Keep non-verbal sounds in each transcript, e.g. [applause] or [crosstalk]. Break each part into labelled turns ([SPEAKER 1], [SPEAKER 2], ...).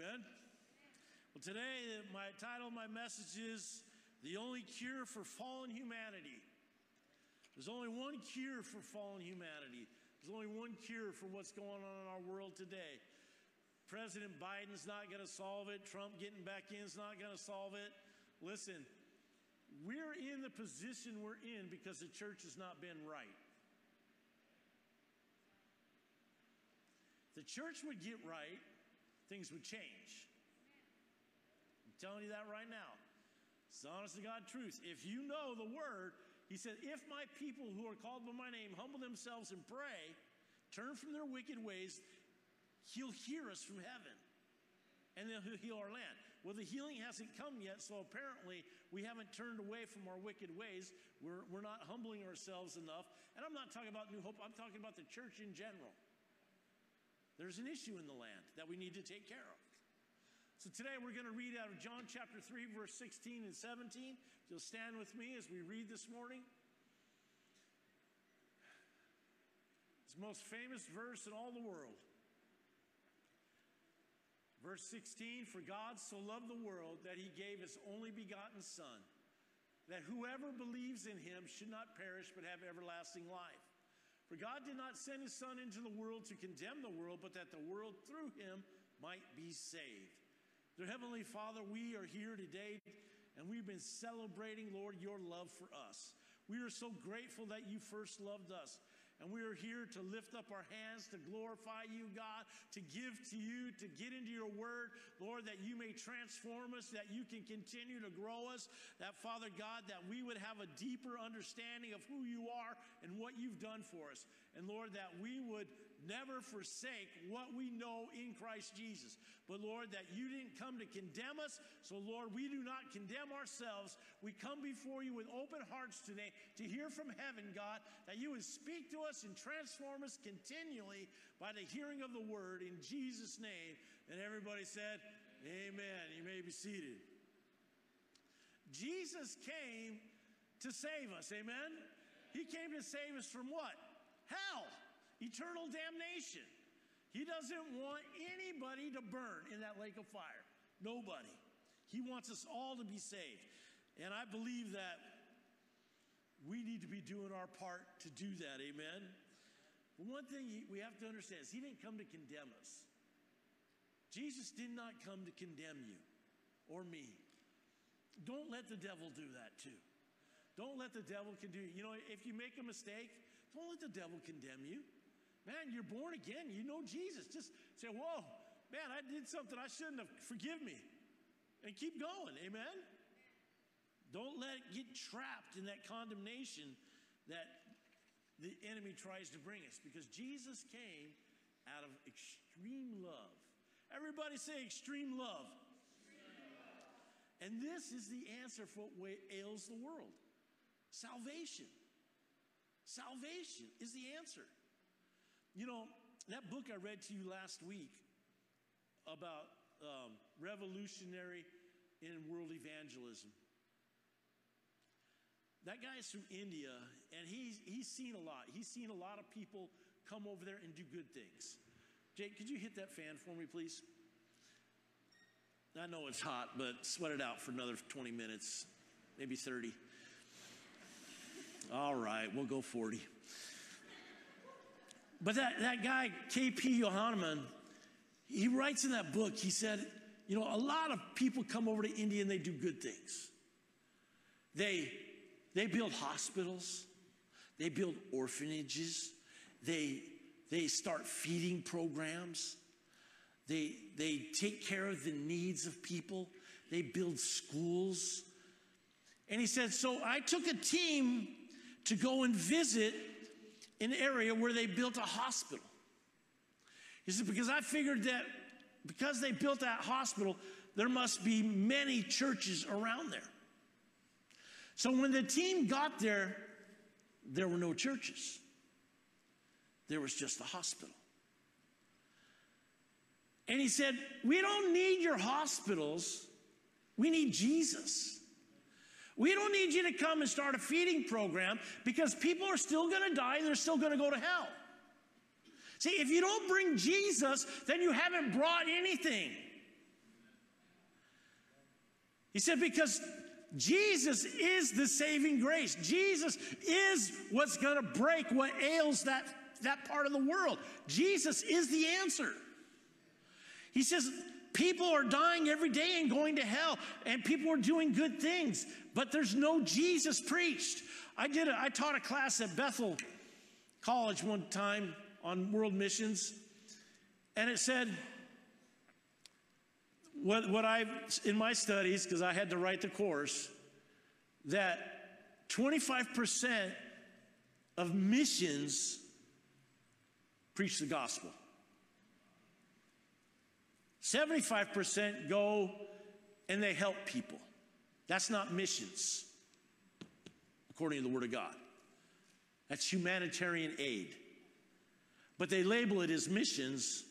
[SPEAKER 1] Amen. Well, today, my title my message is The Only Cure for Fallen Humanity. There's only one cure for fallen humanity. There's only one cure for what's going on in our world today. President Biden's not going to solve it. Trump getting back in is not going to solve it. Listen, we're in the position we're in because the church has not been right. the church would get right, things would change. I'm telling you that right now. It's honest to God truth. If you know the word, he said, If my people who are called by my name humble themselves and pray, turn from their wicked ways, he'll hear us from heaven. And then he'll heal our land. Well, the healing hasn't come yet, so apparently we haven't turned away from our wicked ways. We're, we're not humbling ourselves enough. And I'm not talking about New Hope, I'm talking about the church in general. There's an issue in the land that we need to take care of. So today we're going to read out of John chapter 3, verse 16 and 17. If you'll stand with me as we read this morning. It's the most famous verse in all the world. Verse 16 For God so loved the world that he gave his only begotten Son, that whoever believes in him should not perish but have everlasting life. For God did not send his Son into the world to condemn the world, but that the world through him might be saved. Dear Heavenly Father, we are here today and we've been celebrating, Lord, your love for us. We are so grateful that you first loved us. And we are here to lift up our hands, to glorify you, God, to give to you, to get into your word, Lord, that you may transform us, that you can continue to grow us, that, Father God, that we would have a deeper understanding of who you are and what you've done for us. And, Lord, that we would never forsake what we know in Christ Jesus. But, Lord, that you didn't come to condemn us. So, Lord, we do not condemn ourselves. We come before you with open hearts today to hear from heaven, God, that you would speak to us and transform us continually by the hearing of the word in Jesus' name. And everybody said, Amen. You may be seated. Jesus came to save us. Amen. He came to save us from what? Hell, eternal damnation. He doesn't want anybody to burn in that lake of fire. Nobody. He wants us all to be saved. And I believe that we need to be doing our part to do that. Amen. One thing we have to understand is He didn't come to condemn us. Jesus did not come to condemn you or me. Don't let the devil do that too. Don't let the devil condemn you. You know, if you make a mistake, don't let the devil condemn you. Man, you're born again. You know Jesus. Just say, whoa, man, I did something I shouldn't have. Forgive me. And keep going. Amen. Don't let it get trapped in that condemnation that the enemy tries to bring us because Jesus came out of extreme love. Everybody say extreme love. Extreme love. And this is the answer for what ails the world salvation. Salvation is the answer. You know, that book I read to you last week about um, revolutionary in world evangelism. That guy is from India, and he's, he's seen a lot. He's seen a lot of people come over there and do good things. Jake, could you hit that fan for me, please? I know it's hot, but sweat it out for another 20 minutes, maybe 30. All right, we'll go 40. But that, that guy, K.P. Yohannan, he writes in that book, he said, you know, a lot of people come over to India and they do good things. They they build hospitals, they build orphanages, they, they start feeding programs, they, they take care of the needs of people, they build schools. And he said, So I took a team to go and visit an area where they built a hospital. He said, Because I figured that because they built that hospital, there must be many churches around there. So when the team got there, there were no churches, there was just the hospital. And he said, We don't need your hospitals, we need Jesus. We don't need you to come and start a feeding program because people are still going to die, and they're still going to go to hell. See, if you don't bring Jesus, then you haven't brought anything. He said, because Jesus is the saving grace. Jesus is what's going to break what ails that, that part of the world. Jesus is the answer. He says, people are dying every day and going to hell, and people are doing good things, but there's no Jesus preached. I did a, I taught a class at Bethel College one time on world missions, and it said, what, what I, in my studies, because I had to write the course, that 25% of missions preach the gospel. 75% go and they help people. That's not missions, according to the Word of God. That's humanitarian aid. But they label it as missions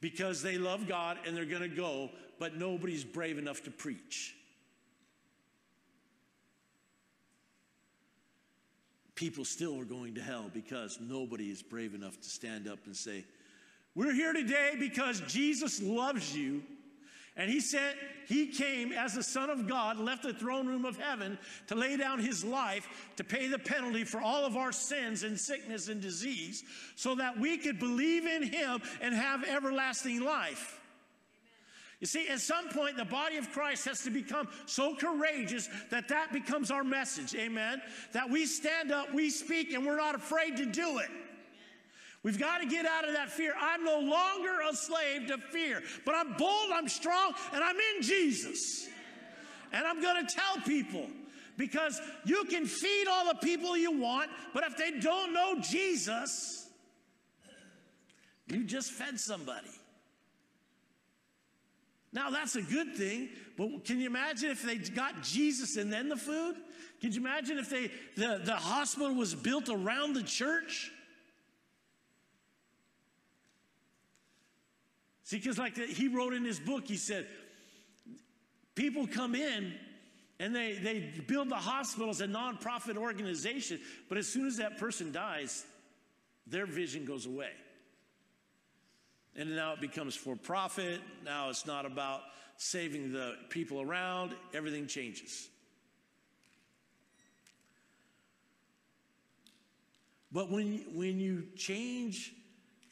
[SPEAKER 1] because they love God and they're going to go, but nobody's brave enough to preach. People still are going to hell because nobody is brave enough to stand up and say, We're here today because Jesus loves you and he said he came as the Son of God, left the throne room of heaven to lay down his life to pay the penalty for all of our sins and sickness and disease so that we could believe in him and have everlasting life. You see, at some point, the body of Christ has to become so courageous that that becomes our message. Amen. That we stand up, we speak, and we're not afraid to do it. We've got to get out of that fear. I'm no longer a slave to fear, but I'm bold, I'm strong, and I'm in Jesus. And I'm going to tell people because you can feed all the people you want, but if they don't know Jesus, you just fed somebody. Now, that's a good thing, but can you imagine if they got Jesus and then the food? Can you imagine if they, the, the hospital was built around the church? See, because like he wrote in his book, he said, people come in and they, they build the hospital as a nonprofit organization, but as soon as that person dies, their vision goes away. And now it becomes for profit. Now it's not about saving the people around. Everything changes. But when, when you change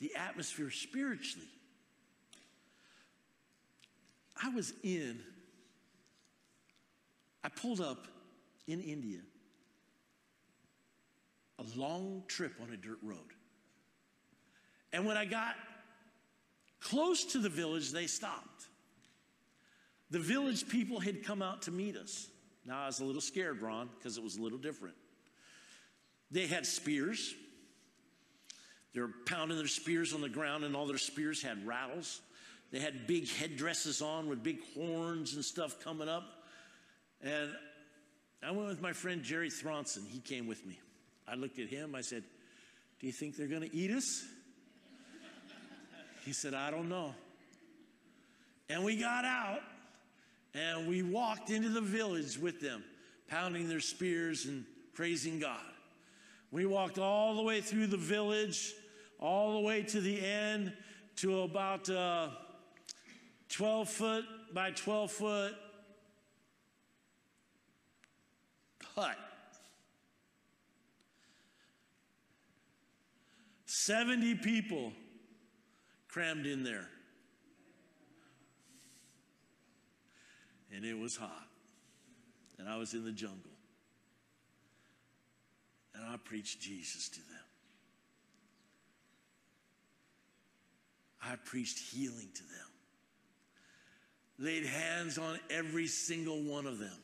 [SPEAKER 1] the atmosphere spiritually, I was in, I pulled up in India, a long trip on a dirt road. And when I got close to the village, they stopped. The village people had come out to meet us. Now I was a little scared, Ron, because it was a little different. They had spears. They were pounding their spears on the ground, and all their spears had rattles. They had big headdresses on with big horns and stuff coming up. And I went with my friend Jerry Thronson. He came with me. I looked at him. I said, Do you think they're going to eat us? He said, I don't know. And we got out and we walked into the village with them, pounding their spears and praising God. We walked all the way through the village, all the way to the end, to about uh, 12 foot by 12 foot hut. 70 people crammed in there. And it was hot. And I was in the jungle. And I preached Jesus to them. I preached healing to them laid hands on every single one of them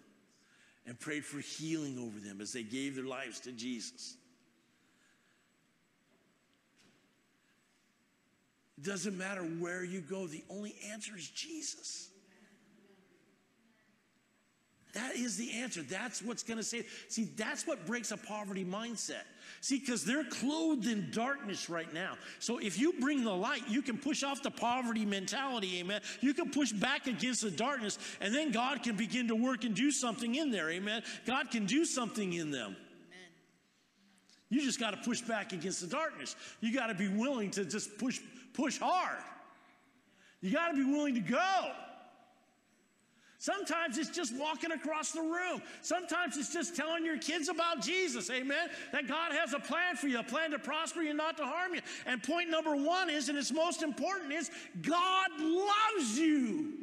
[SPEAKER 1] and prayed for healing over them as they gave their lives to Jesus. It doesn't matter where you go, the only answer is Jesus. That is the answer. That's what's going to save. See, that's what breaks a poverty mindset. See, because they're clothed in darkness right now. So if you bring the light, you can push off the poverty mentality, amen. You can push back against the darkness, and then God can begin to work and do something in there, amen. God can do something in them. You just got to push back against the darkness. You got to be willing to just push, push hard. You got to be willing to go. Sometimes it's just walking across the room. Sometimes it's just telling your kids about Jesus, amen? That God has a plan for you, a plan to prosper you, not to harm you. And point number one is, and it's most important, is God loves you.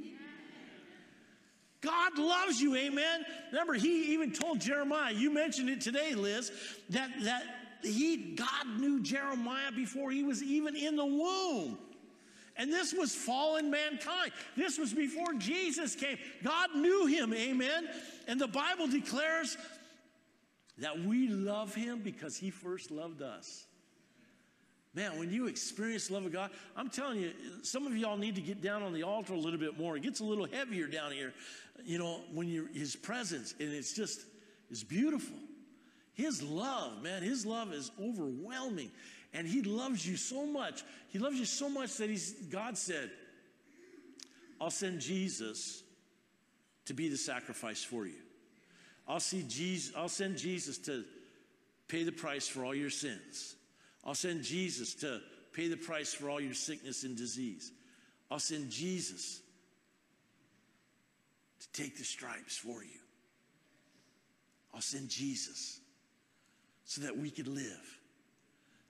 [SPEAKER 1] God loves you, amen. Remember, he even told Jeremiah, you mentioned it today, Liz, that, that he God knew Jeremiah before he was even in the womb. And this was fallen mankind. This was before Jesus came. God knew him, amen. And the Bible declares that we love him because he first loved us. Man, when you experience the love of God, I'm telling you, some of y'all need to get down on the altar a little bit more. It gets a little heavier down here, you know, when you're his presence, and it's just, it's beautiful. His love, man, his love is overwhelming. And he loves you so much. He loves you so much that he's, God said, I'll send Jesus to be the sacrifice for you. I'll, see Jesus, I'll send Jesus to pay the price for all your sins. I'll send Jesus to pay the price for all your sickness and disease. I'll send Jesus to take the stripes for you. I'll send Jesus so that we could live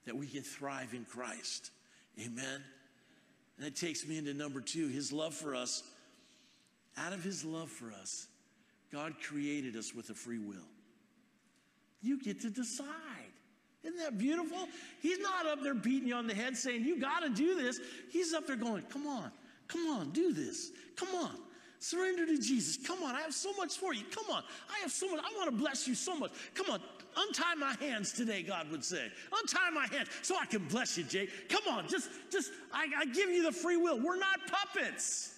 [SPEAKER 1] that we can thrive in Christ. Amen. And that takes me into number two his love for us. Out of his love for us, God created us with a free will. You get to decide. Isn't that beautiful? He's not up there beating you on the head saying, You got to do this. He's up there going, Come on, come on, do this. Come on. Surrender to Jesus. Come on, I have so much for you. Come on, I have so much. I want to bless you so much. Come on, untie my hands today, God would say. Untie my hands so I can bless you, Jake. Come on, just, just, I, I give you the free will. We're not puppets.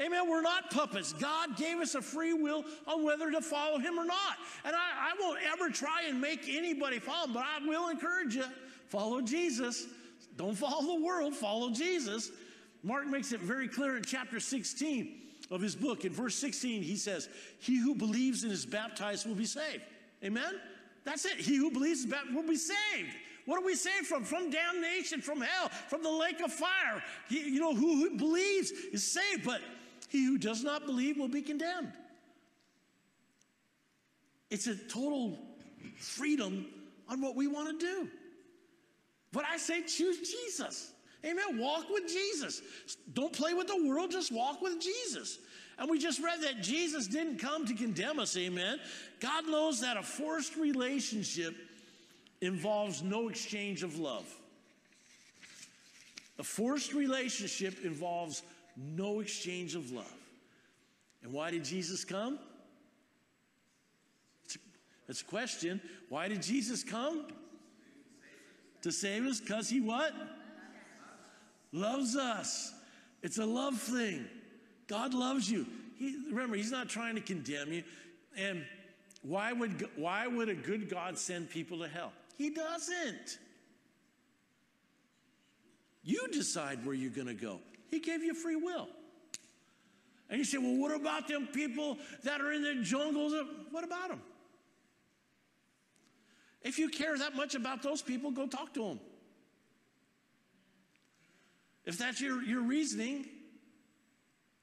[SPEAKER 1] Amen. We're not puppets. God gave us a free will on whether to follow him or not. And I, I won't ever try and make anybody follow him, but I will encourage you follow Jesus. Don't follow the world, follow Jesus. Mark makes it very clear in chapter 16 of his book. In verse 16, he says, He who believes and is baptized will be saved. Amen? That's it. He who believes will be saved. What are we saved from? From damnation, from hell, from the lake of fire. He, you know, who, who believes is saved, but he who does not believe will be condemned. It's a total freedom on what we want to do. But I say choose Jesus. Amen. Walk with Jesus. Don't play with the world, just walk with Jesus. And we just read that Jesus didn't come to condemn us. Amen. God knows that a forced relationship involves no exchange of love. A forced relationship involves no exchange of love. And why did Jesus come? That's a question. Why did Jesus come? To save us? Because he what? loves us. It's a love thing. God loves you. He, remember, He's not trying to condemn you. And why would, why would a good God send people to hell? He doesn't. You decide where you're going to go. He gave you free will. And you say, well, what about them people that are in the jungles? What about them? If you care that much about those people, go talk to them. If that's your, your reasoning,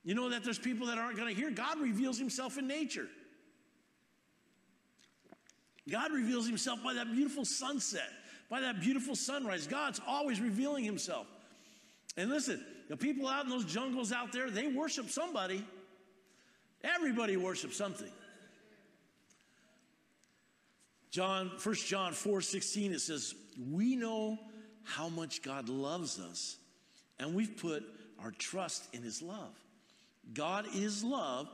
[SPEAKER 1] you know that there's people that aren't going to hear. God reveals himself in nature. God reveals himself by that beautiful sunset, by that beautiful sunrise. God's always revealing himself. And listen, the people out in those jungles out there, they worship somebody. Everybody worships something. John, 1 John 4 16, it says, We know how much God loves us and we've put our trust in his love. God is love,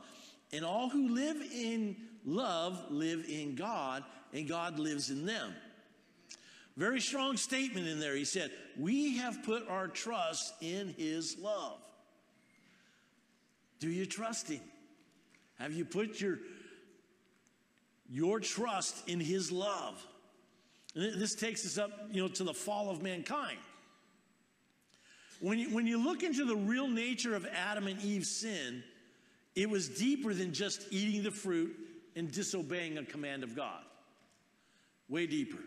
[SPEAKER 1] and all who live in love live in God, and God lives in them. Very strong statement in there. He said, We have put our trust in his love. Do you trust him? Have you put your, your trust in his love? And this takes us up, you know, to the fall of mankind. When you, when you look into the real nature of Adam and Eve's sin, it was deeper than just eating the fruit and disobeying a command of God. Way deeper.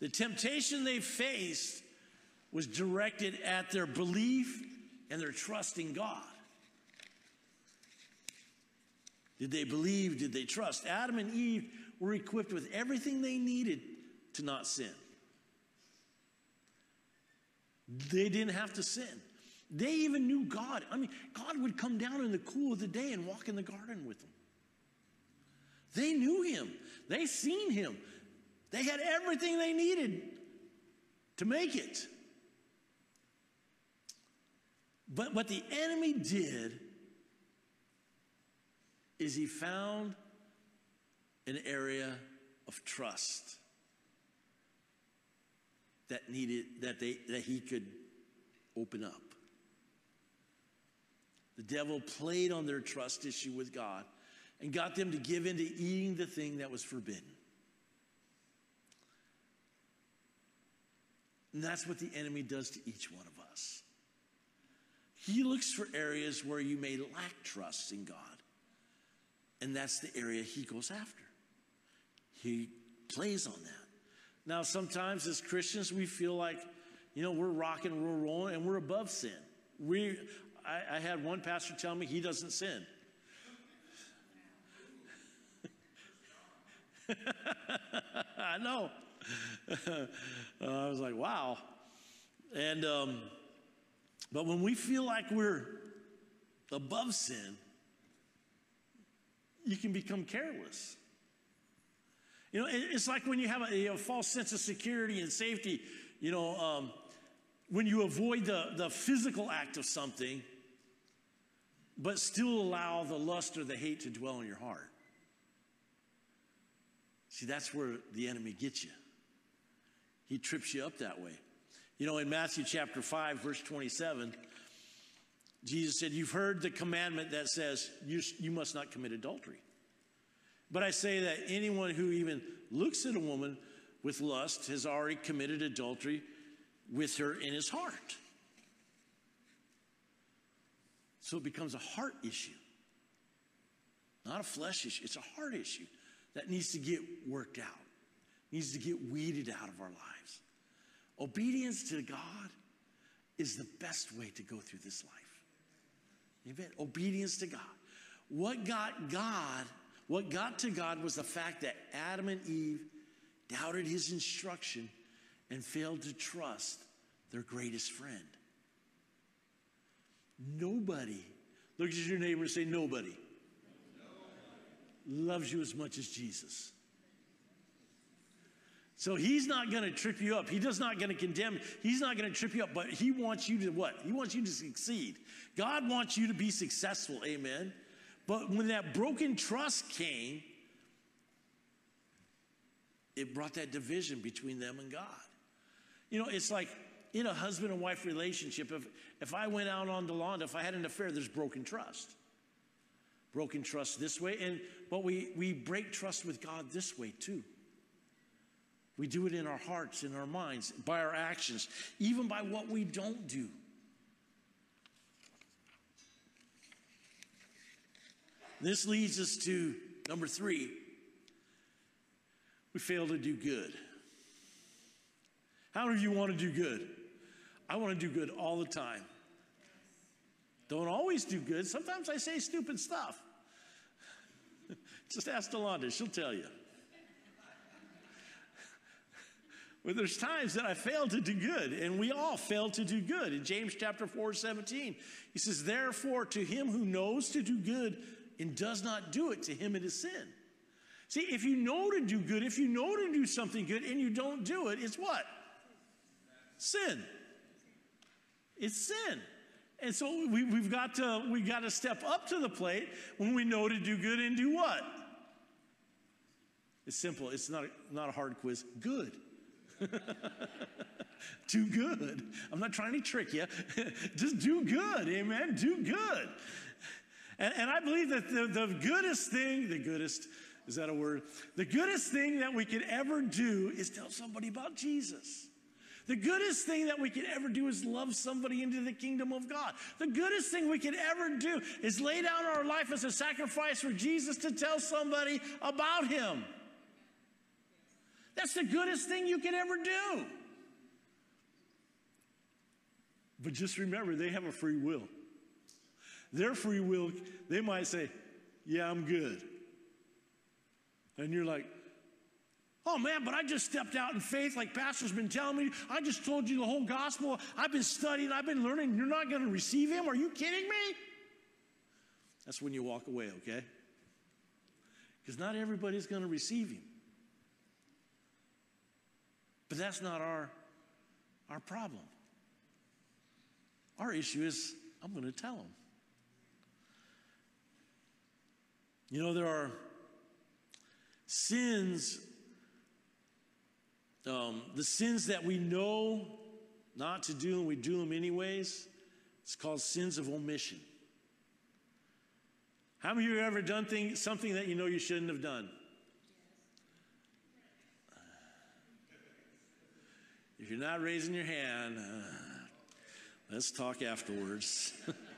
[SPEAKER 1] The temptation they faced was directed at their belief and their trust in God. Did they believe? Did they trust? Adam and Eve were equipped with everything they needed to not sin. They didn't have to sin. They even knew God. I mean, God would come down in the cool of the day and walk in the garden with them. They knew him. They seen him. They had everything they needed to make it. But what the enemy did is he found an area of trust that needed that they that he could open up. The devil played on their trust issue with God and got them to give in to eating the thing that was forbidden. And that's what the enemy does to each one of us. He looks for areas where you may lack trust in God. And that's the area he goes after. He plays on that. Now, sometimes as Christians, we feel like, you know, we're rocking, we're rolling, and we're above sin. We, I, I had one pastor tell me he doesn't sin. [laughs] I know. uh, [laughs] I was like, wow. And, um, but when we feel like we're above sin, you can become careless. You know, it's like when you have a, a false sense of security and safety, you know, um, when you avoid the, the physical act of something, but still allow the lust or the hate to dwell in your heart. See, that's where the enemy gets you. He trips you up that way. You know, in Matthew chapter 5, verse 27, Jesus said, You've heard the commandment that says you, you must not commit adultery. But I say that anyone who even looks at a woman with lust has already committed adultery with her in his heart. So it becomes a heart issue, not a flesh issue. It's a heart issue that needs to get worked out, needs to get weeded out of our lives. Obedience to God is the best way to go through this life. Amen. Obedience to God. What got God, what got to God was the fact that Adam and Eve doubted his instruction and failed to trust their greatest friend. Nobody, look at your neighbor and say, Nobody loves you as much as Jesus. So he's not going to trip you up. He does not going to condemn. He's not going to trip you up, but he wants you to what? He wants you to succeed. God wants you to be successful. Amen. But when that broken trust came, it brought that division between them and God. You know, it's like in a husband and wife relationship, if, if I went out on the lawn, if I had an affair, there's broken trust broken trust this way, and but we, we break trust with God this way too. We do it in our hearts, in our minds, by our actions, even by what we don't do. This leads us to number three we fail to do good. How many of you want to do good? I want to do good all the time. Don't always do good. Sometimes I say stupid stuff. [laughs] Just ask Delonda, she'll tell you. But there's times that I fail to do good, and we all fail to do good. In James chapter 4, 17, he says, Therefore, to him who knows to do good and does not do it, to him it is sin. See, if you know to do good, if you know to do something good and you don't do it, it's what? Sin. It's sin. And so we, have got to we've got to step up to the plate when we know to do good and do what? It's simple. It's not a, not a hard quiz. Good. [laughs] do good. I'm not trying to trick you. [laughs] Just do good. Amen. Do good. And, and I believe that the, the goodest thing, the goodest, is that a word? The goodest thing that we could ever do is tell somebody about Jesus. The goodest thing that we could ever do is love somebody into the kingdom of God. The goodest thing we could ever do is lay down our life as a sacrifice for Jesus to tell somebody about Him. That's the goodest thing you can ever do. But just remember, they have a free will. Their free will, they might say, Yeah, I'm good. And you're like, Oh man, but I just stepped out in faith like Pastor's been telling me. I just told you the whole gospel. I've been studying, I've been learning. You're not going to receive him? Are you kidding me? That's when you walk away, okay? Because not everybody's going to receive him. But that's not our, our problem. Our issue is I'm going to tell them. You know, there are sins, um, the sins that we know not to do and we do them anyways. It's called sins of omission. How many of you have ever done thing, something that you know you shouldn't have done? If you're not raising your hand, uh, let's talk afterwards. [laughs]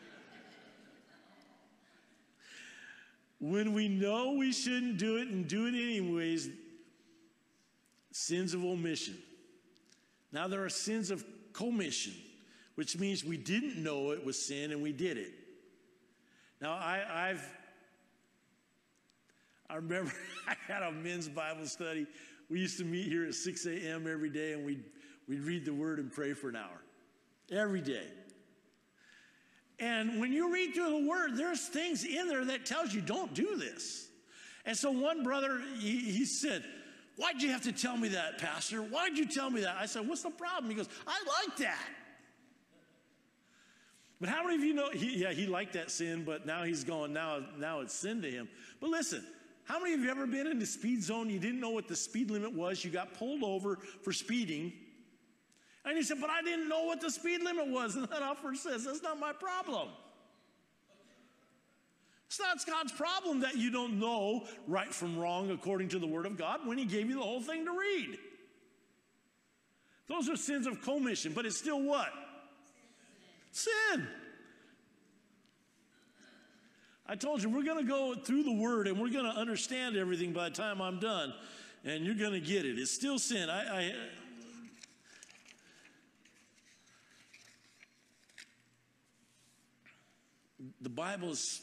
[SPEAKER 1] when we know we shouldn't do it and do it anyways, sins of omission. Now, there are sins of commission, which means we didn't know it was sin and we did it. Now, I, I've I remember [laughs] I had a men's Bible study. We used to meet here at 6 a.m. every day, and we'd, we'd read the Word and pray for an hour every day. And when you read through the Word, there's things in there that tells you don't do this. And so one brother, he, he said, Why'd you have to tell me that, Pastor? Why'd you tell me that? I said, What's the problem? He goes, I like that. But how many of you know, he, yeah, he liked that sin, but now he's going, now, now it's sin to him. But listen, how many of you ever been in the speed zone? You didn't know what the speed limit was. You got pulled over for speeding. And he said, But I didn't know what the speed limit was. [laughs] And that officer says, That's not my problem. It's not God's problem that you don't know right from wrong according to the Word of God when He gave you the whole thing to read. Those are sins of commission, but it's still what? Sin. I told you, we're going to go through the word and we're going to understand everything by the time I'm done. And you're going to get it. It's still sin. I, I the Bible is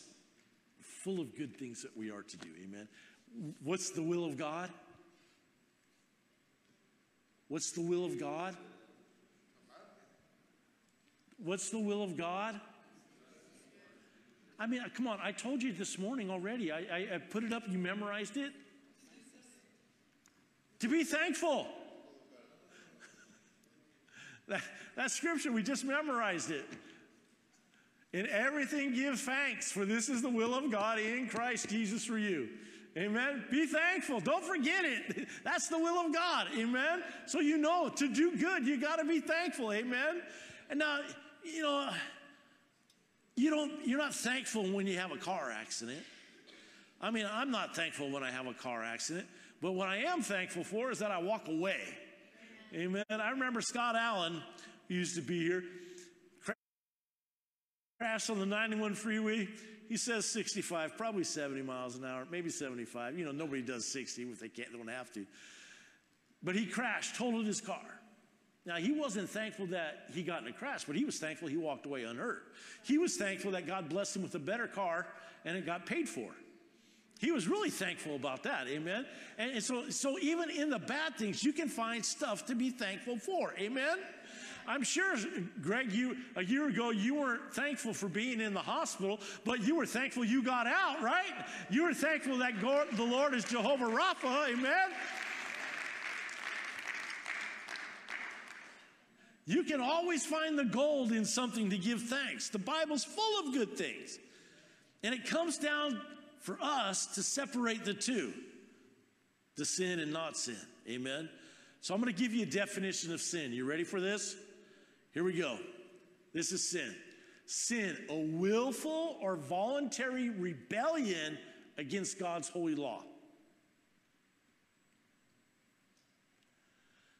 [SPEAKER 1] full of good things that we are to do. Amen. What's the will of God? What's the will of God? What's the will of God? I mean, uh, come on, I told you this morning already. I, I, I put it up, you memorized it. To be thankful. [laughs] that, that scripture, we just memorized it. In everything, give thanks, for this is the will of God in Christ Jesus for you. Amen. Be thankful. Don't forget it. [laughs] That's the will of God. Amen. So you know to do good, you got to be thankful. Amen. And now, you know, you don't, you're not thankful when you have a car accident. I mean, I'm not thankful when I have a car accident, but what I am thankful for is that I walk away. Amen. I remember Scott Allen, used to be here, crashed on the 91 freeway. He says 65, probably 70 miles an hour, maybe 75. You know, nobody does 60 if they can't, they don't have to. But he crashed, totaled his car. Now, he wasn't thankful that he got in a crash, but he was thankful he walked away unhurt. He was thankful that God blessed him with a better car and it got paid for. He was really thankful about that, amen? And, so, so even in the bad things, you can find stuff to be thankful for, amen? I'm sure, Greg, you a year ago you weren't thankful for being in the hospital, but you were thankful you got out, right? You were thankful that the Lord is Jehovah Rapha, amen? You can always find the gold in something to give thanks. The Bible's full of good things. And it comes down for us to separate the two the sin and not sin. Amen. So I'm going to give you a definition of sin. You ready for this? Here we go. This is sin. Sin, a willful or voluntary rebellion against God's holy law.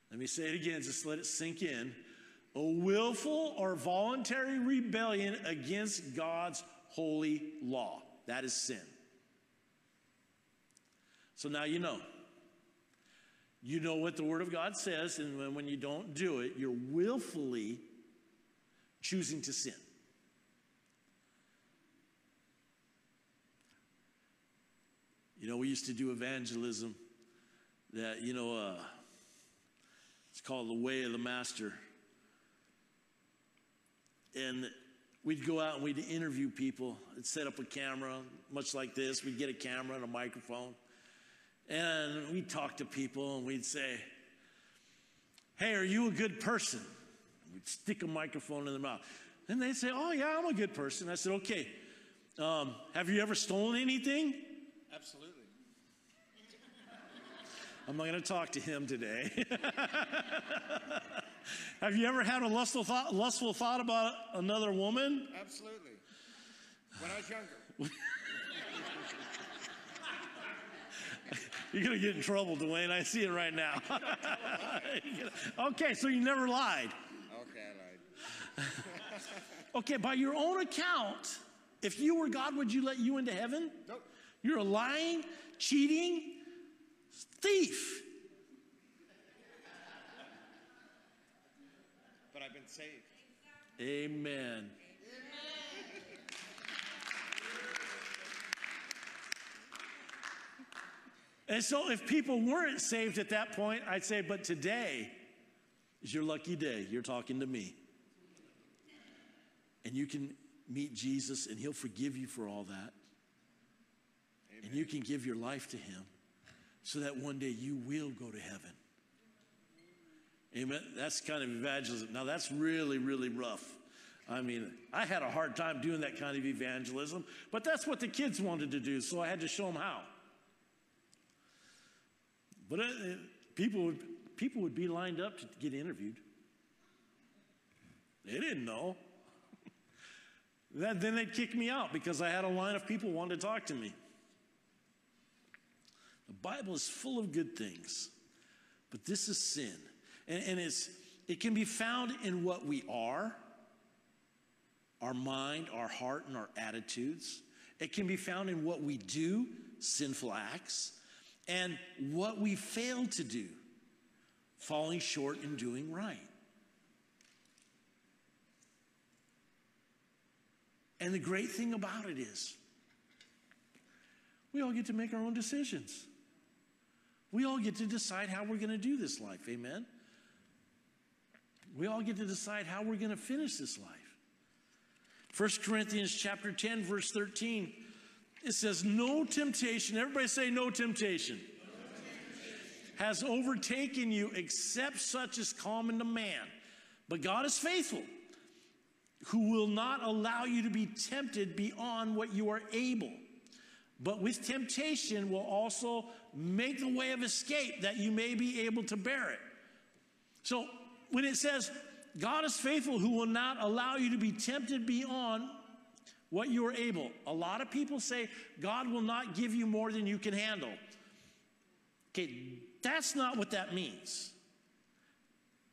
[SPEAKER 1] Let me say it again, just let it sink in a willful or voluntary rebellion against God's holy law. That is sin. So now you know. You know what the Word of God says, and when you don't do it, you're willfully choosing to sin. You know, we used to do evangelism that, you know, uh, it's called the way of the master. And we'd go out and we'd interview people and set up a camera, much like this. We'd get a camera and a microphone. And we'd talk to people and we'd say, Hey, are you a good person? We'd stick a microphone in their mouth. And they'd say, Oh, yeah, I'm a good person. I said, Okay, um, have you ever stolen anything?
[SPEAKER 2] Absolutely. [laughs]
[SPEAKER 1] I'm not going to talk to him today. [laughs] have you ever had a lustful thought, lustful thought about another woman?
[SPEAKER 2] Absolutely. When I was younger. [laughs]
[SPEAKER 1] You're going to get in trouble, Dwayne. I see it right now. [laughs] okay, so you never lied.
[SPEAKER 2] Okay, I lied.
[SPEAKER 1] Okay, by your own account, if you were God, would you let you into heaven?
[SPEAKER 2] Nope.
[SPEAKER 1] You're a lying, cheating thief.
[SPEAKER 2] But I've been saved.
[SPEAKER 1] Amen. And so, if people weren't saved at that point, I'd say, but today is your lucky day. You're talking to me. And you can meet Jesus, and He'll forgive you for all that. And you can give your life to Him so that one day you will go to heaven. Amen. That's kind of evangelism. Now, that's really, really rough. I mean, I had a hard time doing that kind of evangelism, but that's what the kids wanted to do, so I had to show them how. But uh, people, would, people would be lined up to get interviewed. They didn't know. that, then they'd kick me out because I had a line of people wanting to talk to me. The Bible is full of good things, but this is sin. And, and it's, it can be found in what we are, our mind, our heart, and our attitudes. It can be found in what we do, sinful acts, and what we fail to do, falling short in doing right. And the great thing about it is, we all get to make our own decisions. We all get to decide how we're going to do this life. Amen. We all get to decide how we're going to finish this life. 1 Corinthians chapter 10 verse 13 it says no temptation everybody say no temptation, no temptation. has overtaken you except such as common to man but God is faithful who will not allow you to be tempted beyond what you are able but with temptation will also make the way of escape that you may be able to bear it. So when it says, God is faithful who will not allow you to be tempted beyond what you are able. A lot of people say God will not give you more than you can handle. Okay, that's not what that means.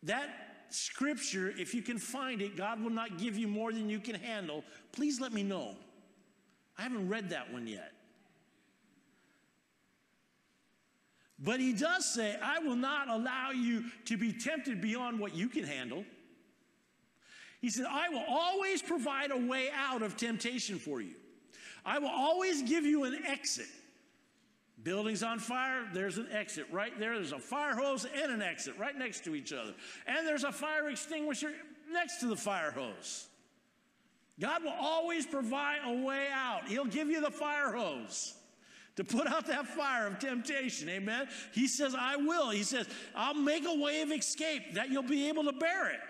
[SPEAKER 1] That scripture, if you can find it, God will not give you more than you can handle. Please let me know. I haven't read that one yet. But he does say, I will not allow you to be tempted beyond what you can handle. He said, I will always provide a way out of temptation for you. I will always give you an exit. Building's on fire, there's an exit right there. There's a fire hose and an exit right next to each other. And there's a fire extinguisher next to the fire hose. God will always provide a way out. He'll give you the fire hose to put out that fire of temptation. Amen. He says, I will. He says, I'll make a way of escape that you'll be able to bear it.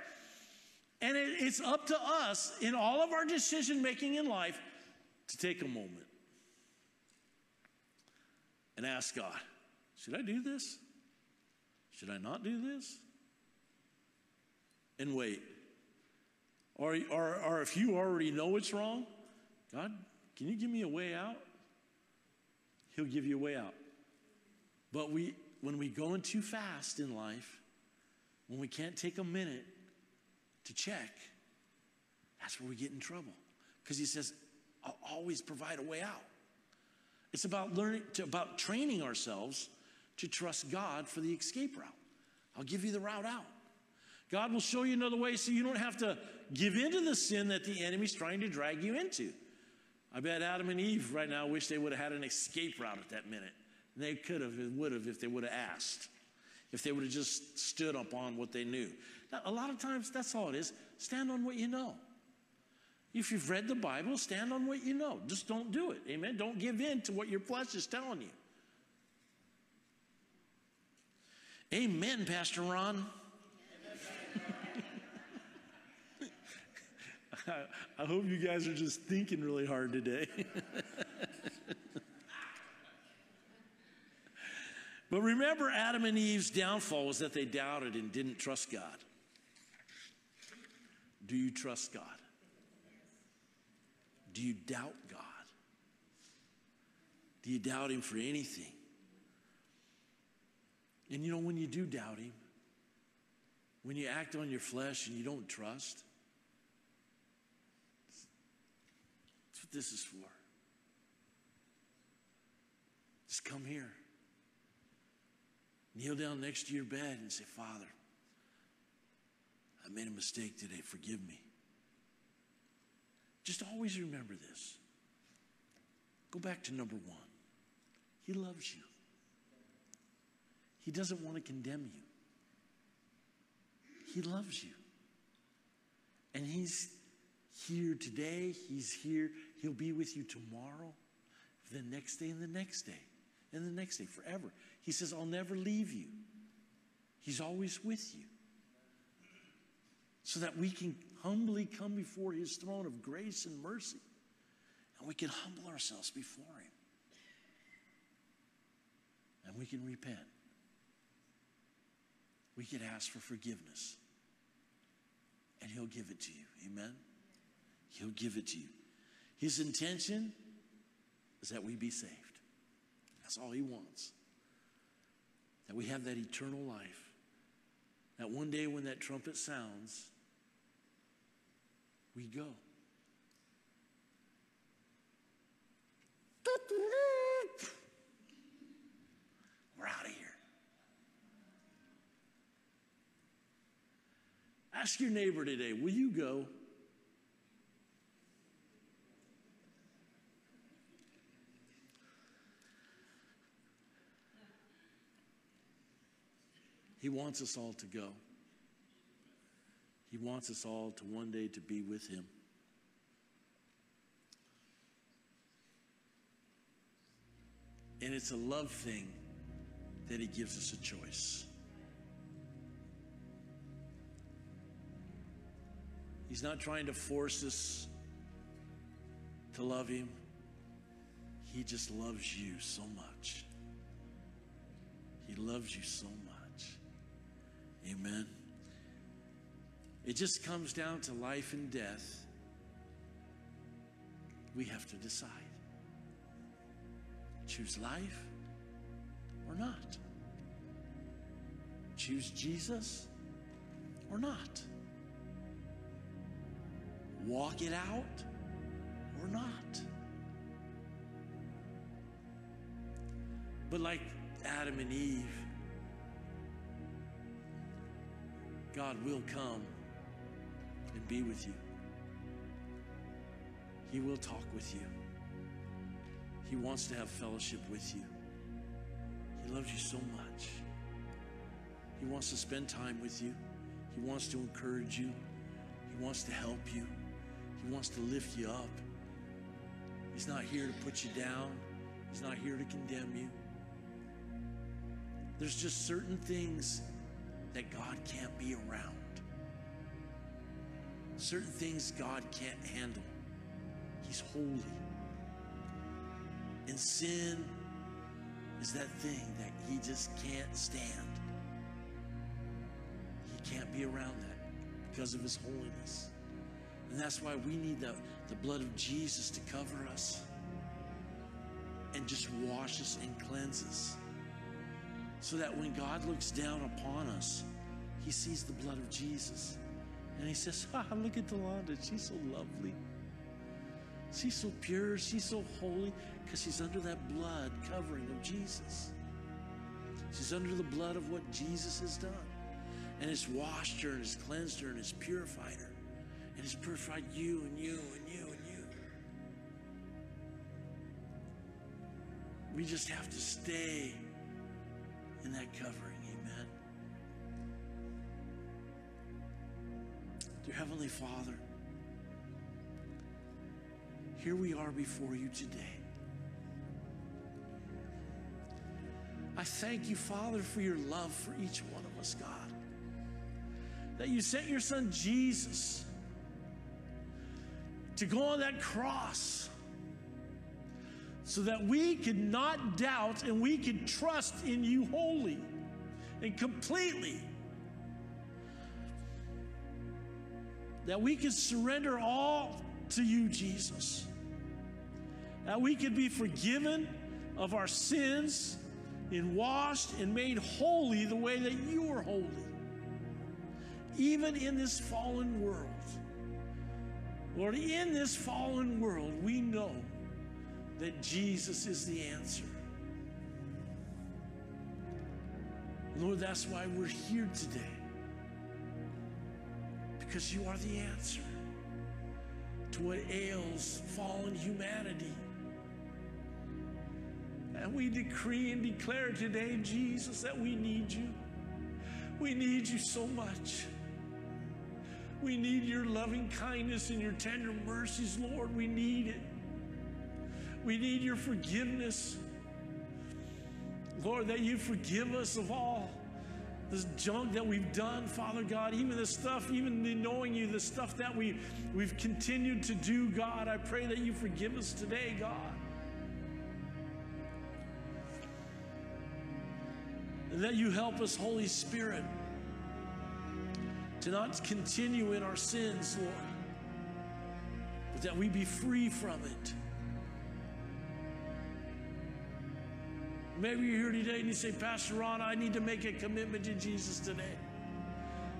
[SPEAKER 1] And it, it's up to us in all of our decision making in life to take a moment and ask God, should I do this? Should I not do this? And wait. Or, or, or if you already know it's wrong, God, can you give me a way out? He'll give you a way out. But we, when we go in too fast in life, when we can't take a minute to check, that's where we get in trouble. Because he says, I'll always provide a way out. It's about learning, to, about training ourselves to trust God for the escape route. I'll give you the route out. God will show you another way so you don't have to give into the sin that the enemy's trying to drag you into. I bet Adam and Eve right now wish they would have had an escape route at that minute. And they could have and would have if they would have asked, if they would have just stood up on what they knew. Now, a lot of times, that's all it is. Stand on what you know. If you've read the Bible, stand on what you know. Just don't do it. Amen. Don't give in to what your flesh is telling you. Amen, Pastor Ron. [laughs] I hope you guys are just thinking really hard today. [laughs] but remember, Adam and Eve's downfall was that they doubted and didn't trust God. Do you trust God? Do you doubt God? Do you doubt Him for anything? And you know, when you do doubt Him, when you act on your flesh and you don't trust, that's what this is for. Just come here. Kneel down next to your bed and say, Father, I made a mistake today. Forgive me. Just always remember this. Go back to number one. He loves you. He doesn't want to condemn you. He loves you. And He's here today. He's here. He'll be with you tomorrow, the next day, and the next day, and the next day, forever. He says, I'll never leave you. He's always with you. So that we can humbly come before His throne of grace and mercy. And we can humble ourselves before Him. And we can repent we can ask for forgiveness. And He'll give it to you. Amen? He'll give it to you. His intention is that we be saved. That's all He wants. That we have that eternal life. That one day when that trumpet sounds, we go. We're out of here. Ask your neighbor today, will you go? He wants us all to go. He wants us all to one day to be with him. And it's a love thing that he gives us a choice. He's not trying to force us to love Him. He just loves you so much. He loves you so much. Amen. It just comes down to life and death. We have to decide choose life or not, choose Jesus or not walk it out or not. But like Adam and Eve, God will come and be with you. He will talk with you. He wants to have fellowship with you. He loves you so much. He wants to spend time with you. He wants to encourage you. He wants to help you. He wants to lift you up. He's not here to put you down, He's not here to condemn you. There's just certain things that God can't be around, certain things God can't handle. He's holy. And sin is that thing that He just can't stand. He can't be around that because of His holiness. And that's why we need the, the blood of Jesus to cover us and just wash us and cleanse us. So that when God looks down upon us, he sees the blood of Jesus. And he says, ah, look at Delonda. She's so lovely. She's so pure. She's so holy because she's under that blood covering of Jesus. She's under the blood of what Jesus has done. And it's washed her and it's cleansed her and it's purified her and it's purified you and you and you and you. We just have to stay in that covering. Dear Heavenly Father, here we are before you today. I thank you, Father, for your love for each one of us, God. That you sent your son Jesus to go on that cross so that we could not doubt and we could trust in you wholly and completely. That we could surrender all to you, Jesus. That we could be forgiven of our sins and washed and made holy the way that you are holy. Even in this fallen world. Lord, in this fallen world, we know that Jesus is the answer. Lord, that's why we're here today. Because you are the answer to what ails fallen humanity. And we decree and declare today, Jesus, that we need you. We need you so much. We need your loving kindness and your tender mercies, Lord. We need it. We need your forgiveness. Lord, that you forgive us of all this junk that we've done, Father God, even the stuff, even the knowing you, the stuff that we, we've continued to do, God. I pray that you forgive us today, God. And that you help us, Holy Spirit, to not continue in our sins, Lord, but that we be free from it. Maybe you're here today and you say, Pastor Ron, I need to make a commitment to Jesus today.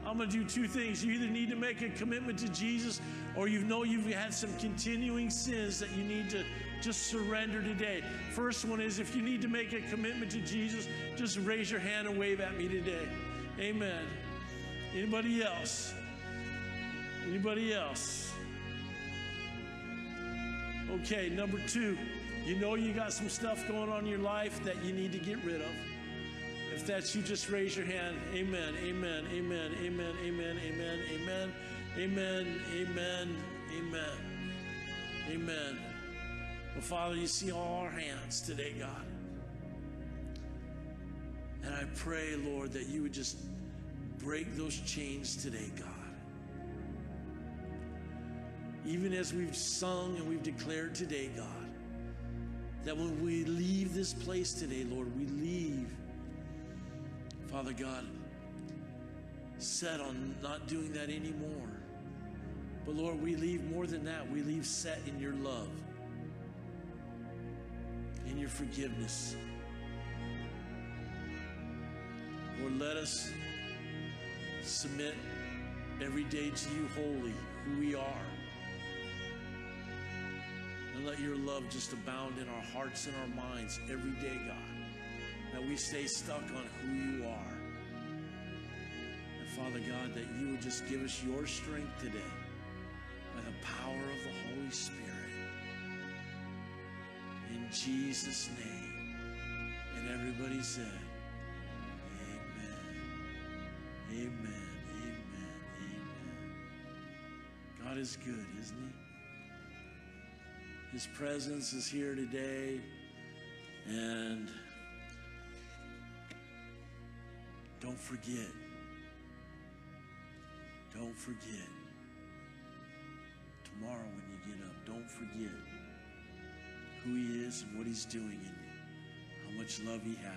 [SPEAKER 1] I'm going to do two things. You either need to make a commitment to Jesus or you know you've had some continuing sins that you need to just surrender today. First one is if you need to make a commitment to Jesus, just raise your hand and wave at me today. Amen. Anybody else? Anybody else? Okay, number two. You know you got some stuff going on in your life that you need to get rid of. If that's you, just raise your hand. Amen, amen, amen, amen, amen, amen, amen, amen, amen, amen, amen. Well, Father, you see all our hands today, God. And I pray, Lord, that you would just break those chains today, God. Even as we've sung and we've declared today, God that when we leave this place today, Lord, we leave, Father God, set on not doing that anymore. But Lord, we leave more than that. We leave set in your love, in your forgiveness. Lord, let us submit every day to you wholly, who we are. And let your love just abound in our hearts and our minds every day, God. That we stay stuck on who you are. And Father God, that you would just give us your strength today by the power of the Holy Spirit. In Jesus' name. And everybody said, Amen. Amen. Amen. Amen. God is good, isn't he? His presence is here today. And don't forget, don't forget, tomorrow when you get up, don't forget who He is and what He's doing in you, how much love He has.